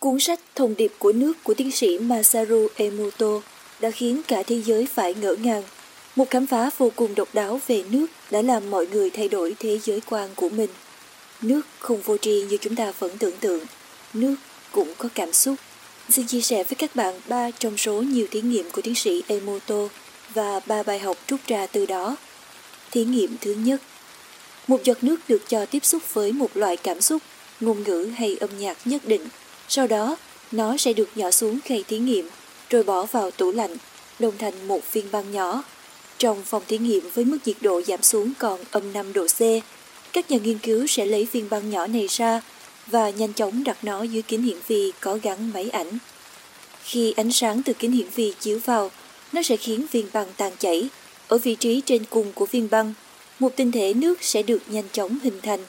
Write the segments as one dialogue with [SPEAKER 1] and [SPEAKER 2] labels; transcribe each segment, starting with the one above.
[SPEAKER 1] Cuốn sách Thông điệp của nước của tiến sĩ Masaru Emoto đã khiến cả thế giới phải ngỡ ngàng. Một khám phá vô cùng độc đáo về nước đã làm mọi người thay đổi thế giới quan của mình. Nước không vô tri như chúng ta vẫn tưởng tượng. Nước cũng có cảm xúc. Xin chia sẻ với các bạn ba trong số nhiều thí nghiệm của tiến sĩ Emoto và ba bài học rút ra từ đó. Thí nghiệm thứ nhất Một giọt nước được cho tiếp xúc với một loại cảm xúc, ngôn ngữ hay âm nhạc nhất định. Sau đó, nó sẽ được nhỏ xuống khay thí nghiệm, rồi bỏ vào tủ lạnh, đồng thành một viên băng nhỏ. Trong phòng thí nghiệm với mức nhiệt độ giảm xuống còn âm 5 độ C, các nhà nghiên cứu sẽ lấy viên băng nhỏ này ra và nhanh chóng đặt nó dưới kính hiển vi có gắn máy ảnh. Khi ánh sáng từ kính hiển vi chiếu vào, nó sẽ khiến viên băng tan chảy. Ở vị trí trên cùng của viên băng, một tinh thể nước sẽ được nhanh chóng hình thành,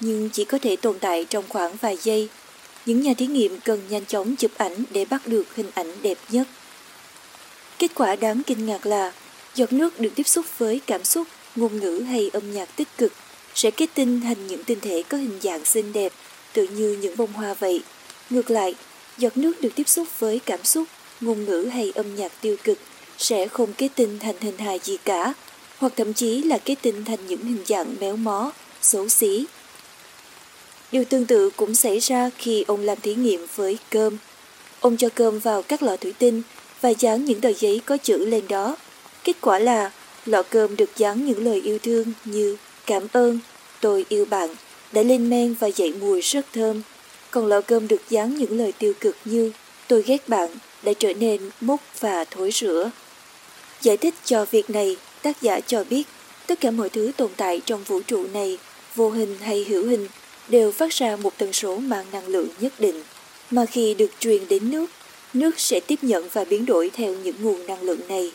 [SPEAKER 1] nhưng chỉ có thể tồn tại trong khoảng vài giây. Những nhà thí nghiệm cần nhanh chóng chụp ảnh để bắt được hình ảnh đẹp nhất. Kết quả đáng kinh ngạc là giọt nước được tiếp xúc với cảm xúc, ngôn ngữ hay âm nhạc tích cực sẽ kết tinh thành những tinh thể có hình dạng xinh đẹp, tự như những bông hoa vậy. Ngược lại, giọt nước được tiếp xúc với cảm xúc, ngôn ngữ hay âm nhạc tiêu cực sẽ không kết tinh thành hình hài gì cả, hoặc thậm chí là kết tinh thành những hình dạng méo mó, xấu xí. Điều tương tự cũng xảy ra khi ông làm thí nghiệm với cơm. Ông cho cơm vào các lọ thủy tinh và dán những tờ giấy có chữ lên đó. Kết quả là lọ cơm được dán những lời yêu thương như cảm ơn, tôi yêu bạn, đã lên men và dậy mùi rất thơm. Còn lọ cơm được dán những lời tiêu cực như tôi ghét bạn, đã trở nên mốc và thối rữa. Giải thích cho việc này, tác giả cho biết tất cả mọi thứ tồn tại trong vũ trụ này, vô hình hay hữu hình, đều phát ra một tần số mang năng lượng nhất định, mà khi được truyền đến nước, nước sẽ tiếp nhận và biến đổi theo những nguồn năng lượng này.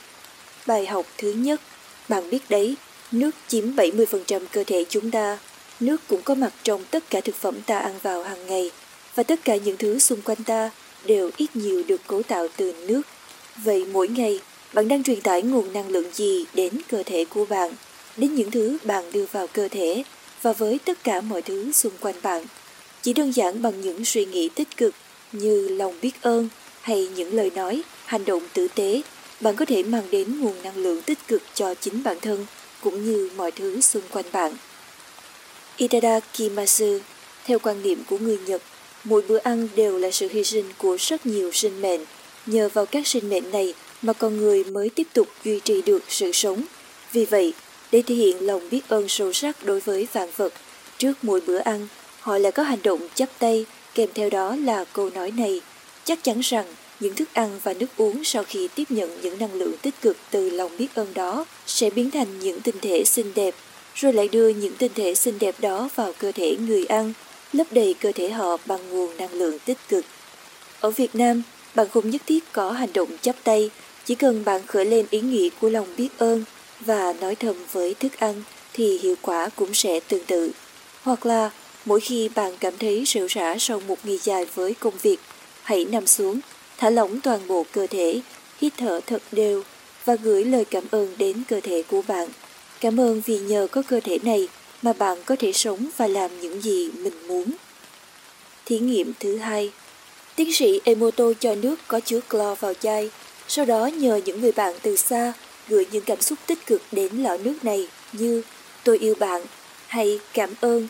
[SPEAKER 1] Bài học thứ nhất, bạn biết đấy, nước chiếm 70% cơ thể chúng ta. Nước cũng có mặt trong tất cả thực phẩm ta ăn vào hàng ngày, và tất cả những thứ xung quanh ta đều ít nhiều được cấu tạo từ nước. Vậy mỗi ngày, bạn đang truyền tải nguồn năng lượng gì đến cơ thể của bạn, đến những thứ bạn đưa vào cơ thể và với tất cả mọi thứ xung quanh bạn. Chỉ đơn giản bằng những suy nghĩ tích cực như lòng biết ơn hay những lời nói, hành động tử tế, bạn có thể mang đến nguồn năng lượng tích cực cho chính bản thân cũng như mọi thứ xung quanh bạn. Itada Kimasu, theo quan niệm của người Nhật, mỗi bữa ăn đều là sự hy sinh của rất nhiều sinh mệnh. Nhờ vào các sinh mệnh này mà con người mới tiếp tục duy trì được sự sống. Vì vậy, để thể hiện lòng biết ơn sâu sắc đối với vạn vật, trước mỗi bữa ăn, họ lại có hành động chắp tay, kèm theo đó là câu nói này. Chắc chắn rằng những thức ăn và nước uống sau khi tiếp nhận những năng lượng tích cực từ lòng biết ơn đó sẽ biến thành những tinh thể xinh đẹp, rồi lại đưa những tinh thể xinh đẹp đó vào cơ thể người ăn, lấp đầy cơ thể họ bằng nguồn năng lượng tích cực. Ở Việt Nam, bạn không nhất thiết có hành động chắp tay, chỉ cần bạn khởi lên ý nghĩ của lòng biết ơn và nói thầm với thức ăn thì hiệu quả cũng sẽ tương tự. Hoặc là mỗi khi bạn cảm thấy rệu rã sau một ngày dài với công việc, hãy nằm xuống, thả lỏng toàn bộ cơ thể, hít thở thật đều và gửi lời cảm ơn đến cơ thể của bạn. Cảm ơn vì nhờ có cơ thể này mà bạn có thể sống và làm những gì mình muốn. Thí nghiệm thứ hai Tiến sĩ Emoto cho nước có chứa clo vào chai, sau đó nhờ những người bạn từ xa gửi những cảm xúc tích cực đến lọ nước này như tôi yêu bạn hay cảm ơn.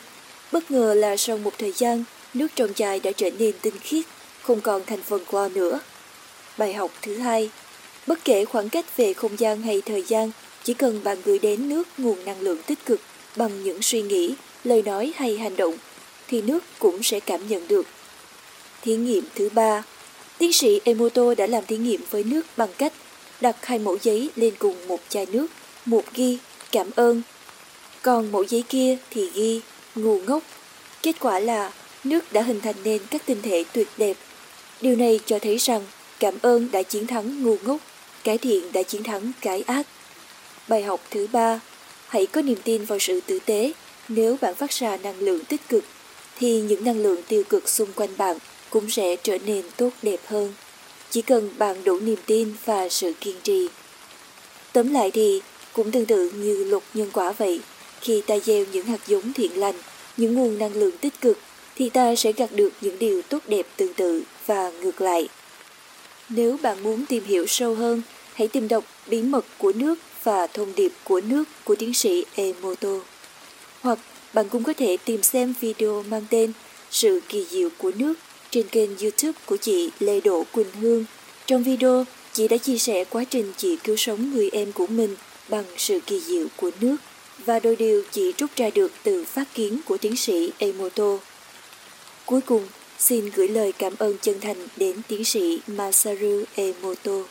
[SPEAKER 1] Bất ngờ là sau một thời gian, nước trong chai đã trở nên tinh khiết, không còn thành phần clo nữa. Bài học thứ hai Bất kể khoảng cách về không gian hay thời gian, chỉ cần bạn gửi đến nước nguồn năng lượng tích cực bằng những suy nghĩ, lời nói hay hành động, thì nước cũng sẽ cảm nhận được. Thí nghiệm thứ ba Tiến sĩ Emoto đã làm thí nghiệm với nước bằng cách đặt hai mẫu giấy lên cùng một chai nước, một ghi cảm ơn. Còn mẫu giấy kia thì ghi ngu ngốc. Kết quả là nước đã hình thành nên các tinh thể tuyệt đẹp. Điều này cho thấy rằng cảm ơn đã chiến thắng ngu ngốc, cái thiện đã chiến thắng cái ác. Bài học thứ ba, hãy có niềm tin vào sự tử tế. Nếu bạn phát ra năng lượng tích cực, thì những năng lượng tiêu cực xung quanh bạn cũng sẽ trở nên tốt đẹp hơn. Chỉ cần bạn đủ niềm tin và sự kiên trì. Tóm lại thì cũng tương tự như luật nhân quả vậy. Khi ta gieo những hạt giống thiện lành, những nguồn năng lượng tích cực, thì ta sẽ gặt được những điều tốt đẹp tương tự và ngược lại. Nếu bạn muốn tìm hiểu sâu hơn, hãy tìm đọc Bí mật của nước và Thông điệp của nước của tiến sĩ Emoto. Hoặc bạn cũng có thể tìm xem video mang tên Sự kỳ diệu của nước trên kênh YouTube của chị Lê Đỗ Quỳnh Hương. Trong video, chị đã chia sẻ quá trình chị cứu sống người em của mình bằng sự kỳ diệu của nước và đôi điều chị rút ra được từ phát kiến của tiến sĩ Emoto. Cuối cùng, xin gửi lời cảm ơn chân thành đến tiến sĩ Masaru Emoto.